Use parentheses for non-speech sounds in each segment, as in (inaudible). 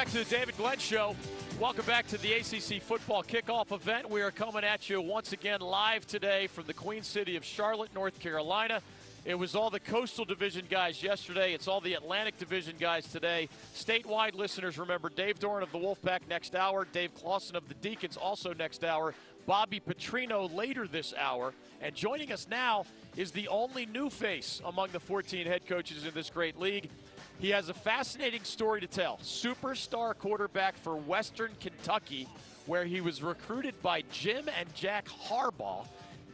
back to the David Glenn Show. Welcome back to the ACC football kickoff event. We are coming at you once again live today from the Queen City of Charlotte, North Carolina. It was all the Coastal Division guys yesterday. It's all the Atlantic Division guys today. Statewide listeners remember Dave Doeren of the Wolfpack next hour, Dave Clawson of the Deacons also next hour, Bobby Petrino later this hour. And joining us now is the only new face among the 14 head coaches in this great league. He has a fascinating story to tell. Superstar quarterback for Western Kentucky, where he was recruited by Jim and Jack Harbaugh.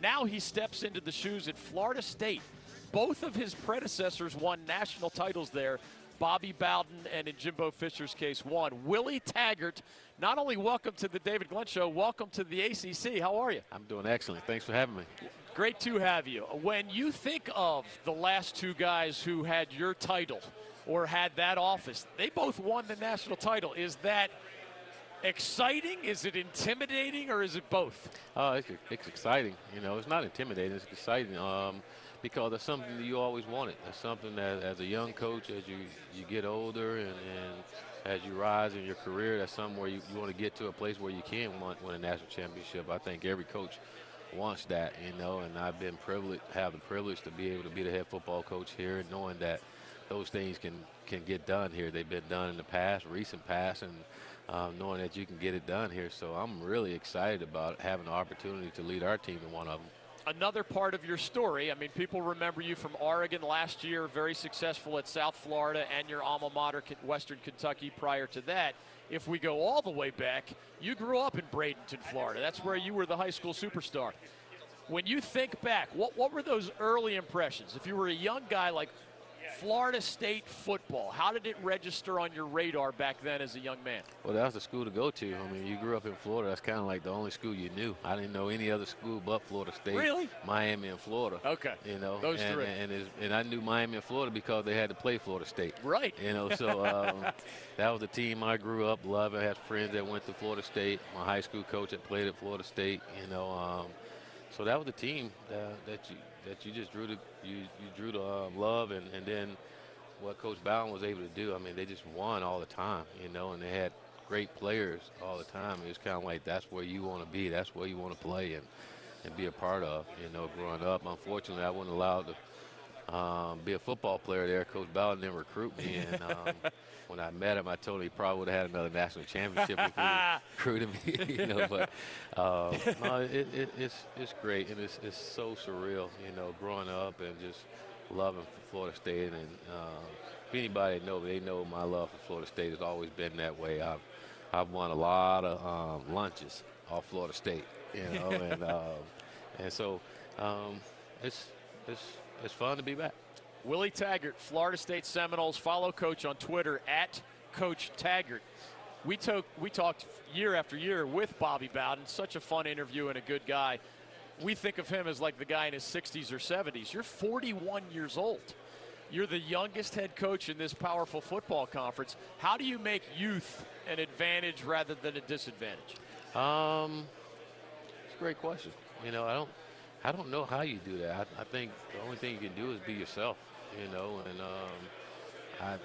Now he steps into the shoes at Florida State. Both of his predecessors won national titles there. Bobby Bowden and in Jimbo Fisher's case, one. Willie Taggart, not only welcome to the David Glenn Show, welcome to the ACC. How are you? I'm doing excellent. Thanks for having me. Great to have you. When you think of the last two guys who had your title, or had that office. They both won the national title. Is that exciting? Is it intimidating, or is it both? Uh, it's, it's exciting. You know, it's not intimidating. It's exciting um, because that's something that you always wanted. That's something that, as a young coach, as you you get older and, and as you rise in your career, that's somewhere you, you want to get to a place where you can win, win a national championship. I think every coach wants that, you know, and I've been privileged, have the privilege to be able to be the head football coach here, knowing that – those things can can get done here. They've been done in the past, recent past, and um, knowing that you can get it done here. So I'm really excited about having the opportunity to lead our team in one of them. Another part of your story, I mean, people remember you from Oregon last year, very successful at South Florida and your alma mater, Western Kentucky, prior to that. If we go all the way back, you grew up in Bradenton, Florida. That's where you were the high school superstar. When you think back, what, what were those early impressions? If you were a young guy like Florida State football. How did it register on your radar back then as a young man? Well, that was the school to go to. I mean, you grew up in Florida. That's kind of like the only school you knew. I didn't know any other school but Florida State. Really? Miami and Florida. Okay. You know, those and, three. And, and, and, I knew Miami and Florida because they had to play Florida State. Right. You know, so (laughs) um, that was the team I grew up loving. I had friends that went to Florida State. My high school coach that played at Florida State. You know, um, so that was the team that, that you that you just drew to you you drew to um, love and and then what Coach Bowden was able to do. I mean, they just won all the time, you know, and they had great players all the time. It was kind of like that's where you want to be. That's where you want to play and, and be a part of, you know, growing up. Unfortunately, I wasn't allowed to um, be a football player there. Coach Bowden didn't recruit me. And um, (laughs) when I met him, I told him he probably would have had another national championship if he (laughs) recruited me, (laughs) you know. But uh, no, it, it, it's, it's great. And it's, it's so surreal, you know, growing up and just – loving Florida State, and uh, if anybody know, they know my love for Florida State has always been that way. I've I've won a lot of um, lunches off Florida State, you know, and um, and so um, it's it's it's fun to be back. Willie Taggart, Florida State Seminoles. Follow Coach on Twitter at Coach Taggart. We took we talked year after year with Bobby Bowden. Such a fun interview and a good guy we think of him as like the guy in his 60s or 70s. You're 41 years old. You're the youngest head coach in this powerful football conference. How do you make youth an advantage rather than a disadvantage? Um, it's a great question. You know, I don't, I don't know how you do that. I, I think the only thing you can do is be yourself. You know, and um, I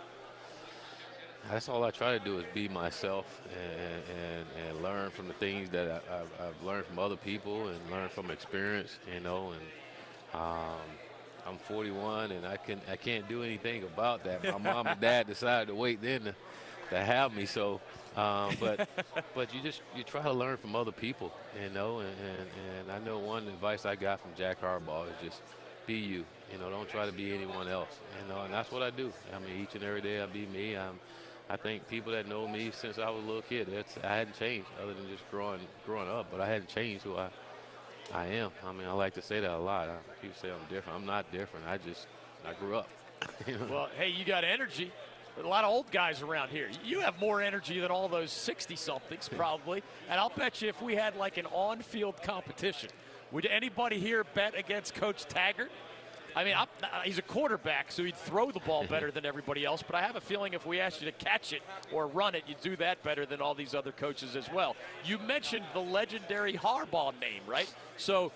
that's all I try to do is be myself and, and, and learn from the things that I, have I've learned from other people and learn from experience, you know. And um, I'm 41 and I can I can't do anything about that. My mom and dad (laughs) decided to wait then to, to have me, so. Um, but (laughs) but you just you try to learn from other people, you know. And, and, and I know one advice I got from Jack Harbaugh is just be you. You know, don't try to be anyone else. You know, and that's what I do. I mean, each and every day I be me. I'm I think people that know me since I was a little kid, it's, I hadn't changed other than just growing growing up, but I hadn't changed who I I am. I mean, I like to say that a lot. I, people say I'm different. I'm not different. I just I grew up. (laughs) Well, hey, you got energy. A lot of old guys around here. You have more energy than all those 60 somethings, probably. and I'll bet you if we had like an on field competition, would anybody here bet against Coach Taggart? I mean, I'm, he's a quarterback, so he'd throw the ball better (laughs) than everybody else. But I have a feeling if we asked you to catch it or run it, you'd do that better than all these other coaches as well. You mentioned the legendary Harbaugh name, right? So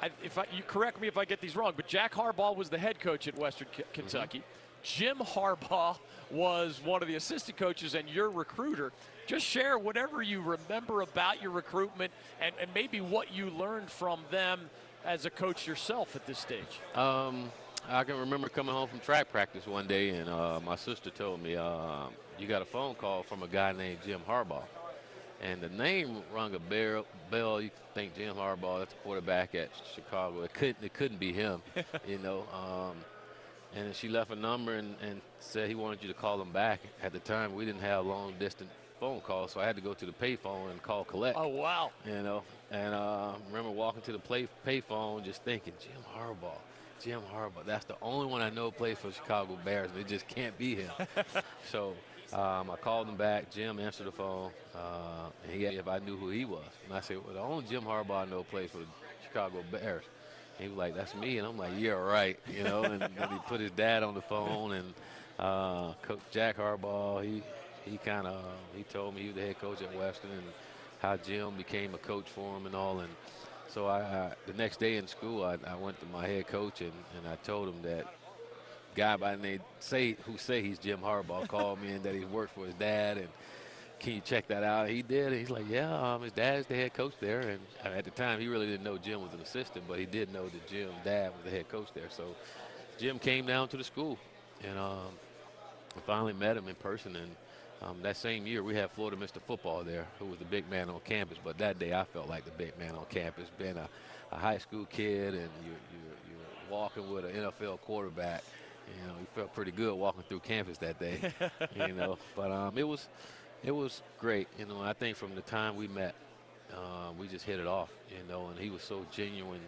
I, if I, you correct me if I get these wrong, but Jack Harbaugh was the head coach at Western K- Kentucky. Mm-hmm. Jim Harbaugh was one of the assistant coaches and your recruiter. Just share whatever you remember about your recruitment and, and maybe what you learned from them as a coach yourself at this stage. Um, I can remember coming home from track practice one day, and uh, my sister told me, uh, "You got a phone call from a guy named Jim Harbaugh." And the name rung a bell. You think Jim Harbaugh, that's a quarterback at Chicago. It couldn't, it couldn't be him, (laughs) you know. Um, and she left a number and, and said he wanted you to call him back. At the time, we didn't have long distance phone calls, so I had to go to the payphone and call collect. Oh wow! You know, and uh, remember walking to the play payphone, just thinking Jim Harbaugh. Jim Harbaugh. That's the only one I know plays for Chicago Bears, it just can't be him. (laughs) so um, I called him back. Jim answered the phone, uh, and he asked if I knew who he was. And I said, well, the only Jim Harbaugh I know plays for the Chicago Bears. He was like, that's me. And I'm like, yeah, right. You know, and he put his dad on the phone, and uh, Coach Jack Harbaugh, he, he kind of, he told me he was the head coach at Western and how Jim became a coach for him and all. And so I, I the next day in school, I, I went to my head coach, and, and I told him that guy by the name say who say he's Jim Harbaugh called me and that he worked for his dad and can you check that out? He did. He's like, yeah, um, his dad's the head coach there. And at the time, he really didn't know Jim was an assistant, but he did know that Jim's dad was the head coach there. So Jim came down to the school, and um, finally met him in person. And um, that same year, we had Florida Mr. Football there, who was the big man on campus. But that day, I felt like the big man on campus, being a, a high school kid, and you, you, you're walking with an NFL quarterback – you know, he felt pretty good walking through campus that day. (laughs) you know, but um, it was it was great. You know, I think from the time we met, uh, we just hit it off. You know, and he was so genuine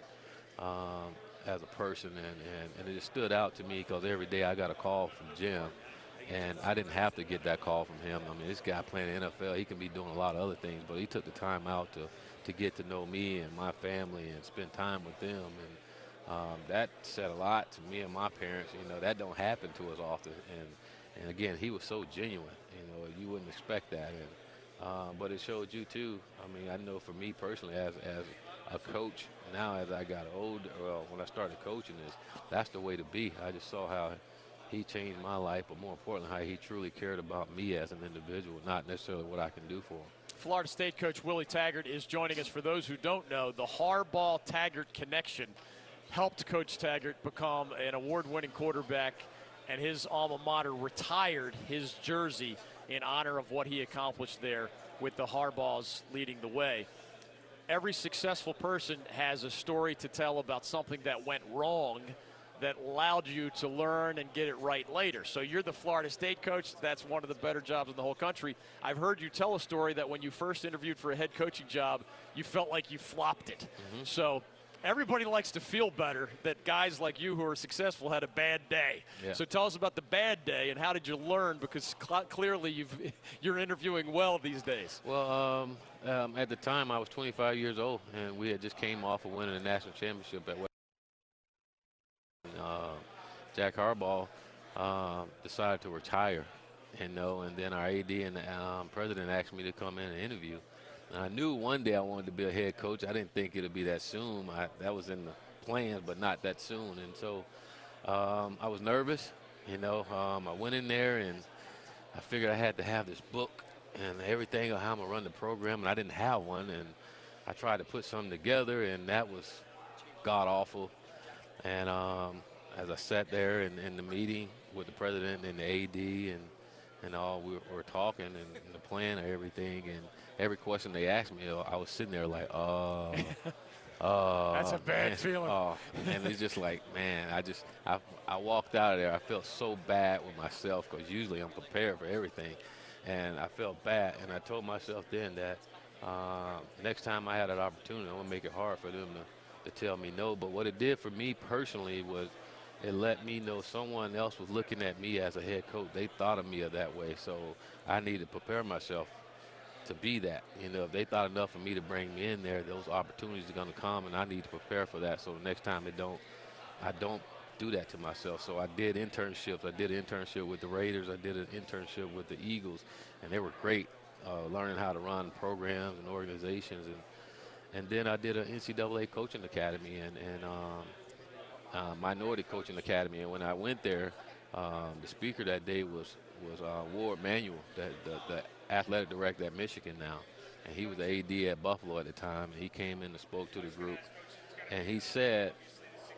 um, as a person, and, and, and it just stood out to me because every day I got a call from Jim. And I didn't have to get that call from him. I mean, this guy playing the NFL, he can be doing a lot of other things, but he took the time out to, to get to know me and my family and spend time with them. And um, that said a lot to me and my parents. You know, that don't happen to us often. And and again, he was so genuine. You know, you wouldn't expect that. And um, but it showed you too. I mean, I know for me personally, as as a coach now, as I got older, well, when I started coaching, is that's the way to be. I just saw how he changed my life, but more importantly, how he truly cared about me as an individual, not necessarily what I can do for him. Florida State coach Willie Taggart is joining us. For those who don't know, the Harbaugh Taggart connection helped Coach Taggart become an award winning quarterback, and his alma mater retired his jersey in honor of what he accomplished there with the Harbaughs leading the way. Every successful person has a story to tell about something that went wrong that allowed you to learn and get it right later. So you're the Florida State coach. That's one of the better jobs in the whole country. I've heard you tell a story that when you first interviewed for a head coaching job, you felt like you flopped it. Mm-hmm. So everybody likes to feel better that guys like you who are successful had a bad day. Yeah. So tell us about the bad day and how did you learn? Because cl- clearly you are (laughs) interviewing well these days. Well, um, um, at the time I was 25 years old, and we had just came off of winning the national championship at West. Uh, Jack Harbaugh uh, decided to retire, you know, and then our AD and um, president asked me to come in and interview. I knew one day I wanted to be a head coach. I didn't think it'd be that soon. I, that was in the plans, but not that soon. And so um, I was nervous. You know, um, I went in there and I figured I had to have this book and everything of how I'm gonna run the program, and I didn't have one. And I tried to put something together, and that was god awful. And um, as I sat there in, in, the meeting with the president and the AD and and all, we were, talking and, and the plan of everything, and every question they asked me, I was sitting there like, oh. (laughs) Oh, that's a bad man. feeling. Oh, and it's just like, man, I just, I, I walked out of there. I felt so bad with myself because usually I'm prepared for everything, and I felt bad. And I told myself then that uh, next time I had an opportunity, I'm gonna make it hard for them to, to tell me no. But what it did for me personally was it let me know someone else was looking at me as a head coach. They thought of me that way, so I needed to prepare myself to be that. You know, if they thought enough for me to bring me in there, those opportunities are going to come, and I need to prepare for that. So the next time it don't, I don't do that to myself. So I did internships. I did an internship with the Raiders. I did an internship with the Eagles, and they were great, uh, learning how to run programs and organizations. And and then I did an NCAA coaching academy and, and um, uh, minority coaching academy. And when I went there, um, the speaker that day was was uh, Warde Manuel, the, the, the, athletic director at Michigan now, and he was the AD at Buffalo at the time. And he came in and spoke to the group, and he said,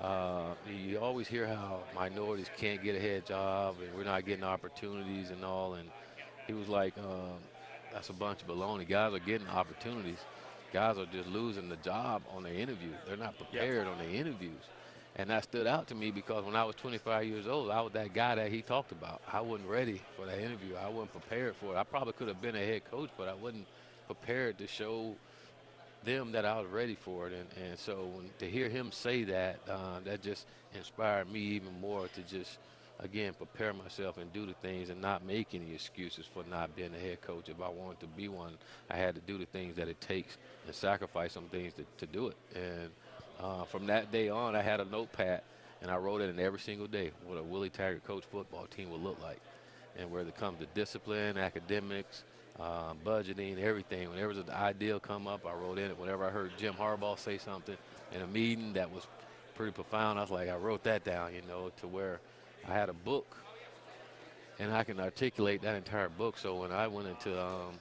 uh, "You always hear how minorities can't get a head job, and we're not getting opportunities and all." And he was like, um, "That's a bunch of baloney. Guys are getting opportunities." guys are just losing the job on their interview. They're not prepared yep. on their interviews. And that stood out to me because when I was 25 years old, I was that guy that he talked about. I wasn't ready for that interview. I wasn't prepared for it. I probably could have been a head coach, but I wasn't prepared to show them that I was ready for it. And, and so when, to hear him say that, uh, that just inspired me even more to just – again, prepare myself and do the things and not make any excuses for not being a head coach. If I wanted to be one, I had to do the things that it takes and sacrifice some things to, to do it. And uh, from that day on, I had a notepad and I wrote it in every single day what a Willie Taggart coach football team would look like. And where it comes to discipline, academics, uh, budgeting, everything. Whenever an idea come up, I wrote in it. Whenever I heard Jim Harbaugh say something in a meeting that was pretty profound, I was like, I wrote that down, you know, to where – I had a book, and I can articulate that entire book. So when I went into um,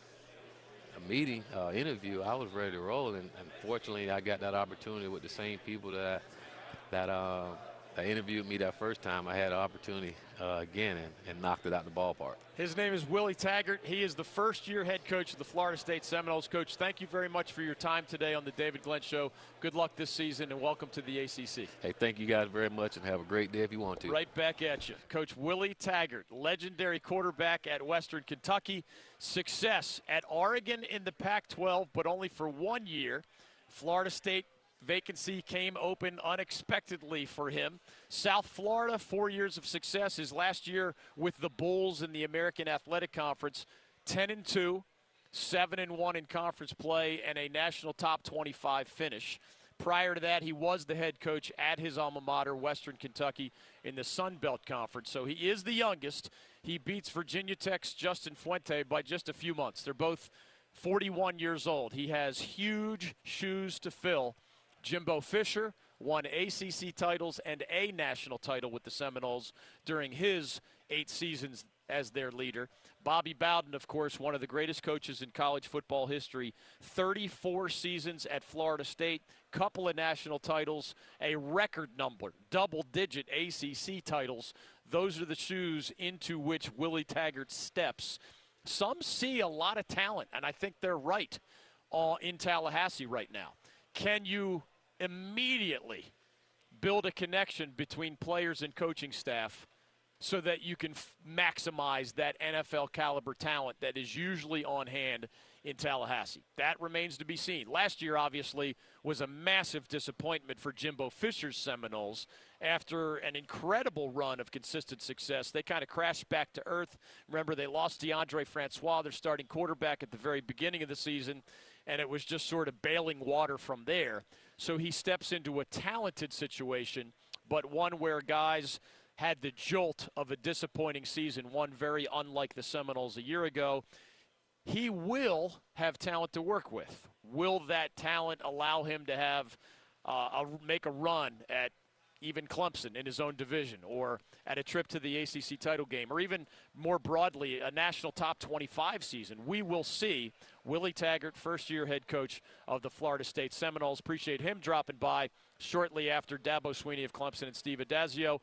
meeting, uh, interview, I was ready to roll. And, and, fortunately, I got that opportunity with the same people that that uh, that interviewed me that first time. I had an opportunity uh, again and, and, knocked it out in the ballpark. His name is Willie Taggart. He is the first year head coach of the Florida State Seminoles. Coach, thank you very much for your time today on the David Glenn Show. Good luck this season and welcome to the ACC. Hey, thank you guys very much and have a great day if you want to. Right back at you. Coach Willie Taggart, legendary quarterback at Western Kentucky. Success at Oregon in the Pac 12, but only for one year. Florida State vacancy came open unexpectedly for him. South Florida, four years of success. His last year with the Bulls in the American Athletic Conference, 10 and 2, 7 and 1 in conference play, and a national top 25 finish. Prior to that, he was the head coach at his alma mater, Western Kentucky, in the Sun Belt Conference. So he is the youngest. He beats Virginia Tech's Justin Fuente by just a few months. They're both 41 years old. He has huge shoes to fill Jimbo Fisher won ACC titles and a national title with the Seminoles during his eight seasons as their leader. Bobby Bowden, of course, one of the greatest coaches in college football history. 34 seasons at Florida State, couple of national titles, a record number, double digit ACC titles. Those are the shoes into which Willie Taggart steps. Some see a lot of talent, and I think they're right uh, in Tallahassee right now. Can you immediately build a connection between players and coaching staff so that you can f- maximize that NFL caliber talent that is usually on hand in Tallahassee. That remains to be seen. Last year, obviously, was a massive disappointment for Jimbo Fisher's Seminoles. After an incredible run of consistent success, they kind of crashed back to earth. Remember, they lost Deondre Francois, their starting quarterback, at the very beginning of the season, and it was just sort of bailing water from there. So he steps into a talented situation, but one where guys had the jolt of a disappointing season, one very unlike the Seminoles a year ago. He will have talent to work with. Will that talent allow him to have uh, a, make a run at even Clemson in his own division, or at a trip to the ACC title game, or even more broadly, a national top 25 season. We will see Willie Taggart, first year head coach of the Florida State Seminoles. Appreciate him dropping by shortly after Dabo Swinney of Clemson and Steve Addazio.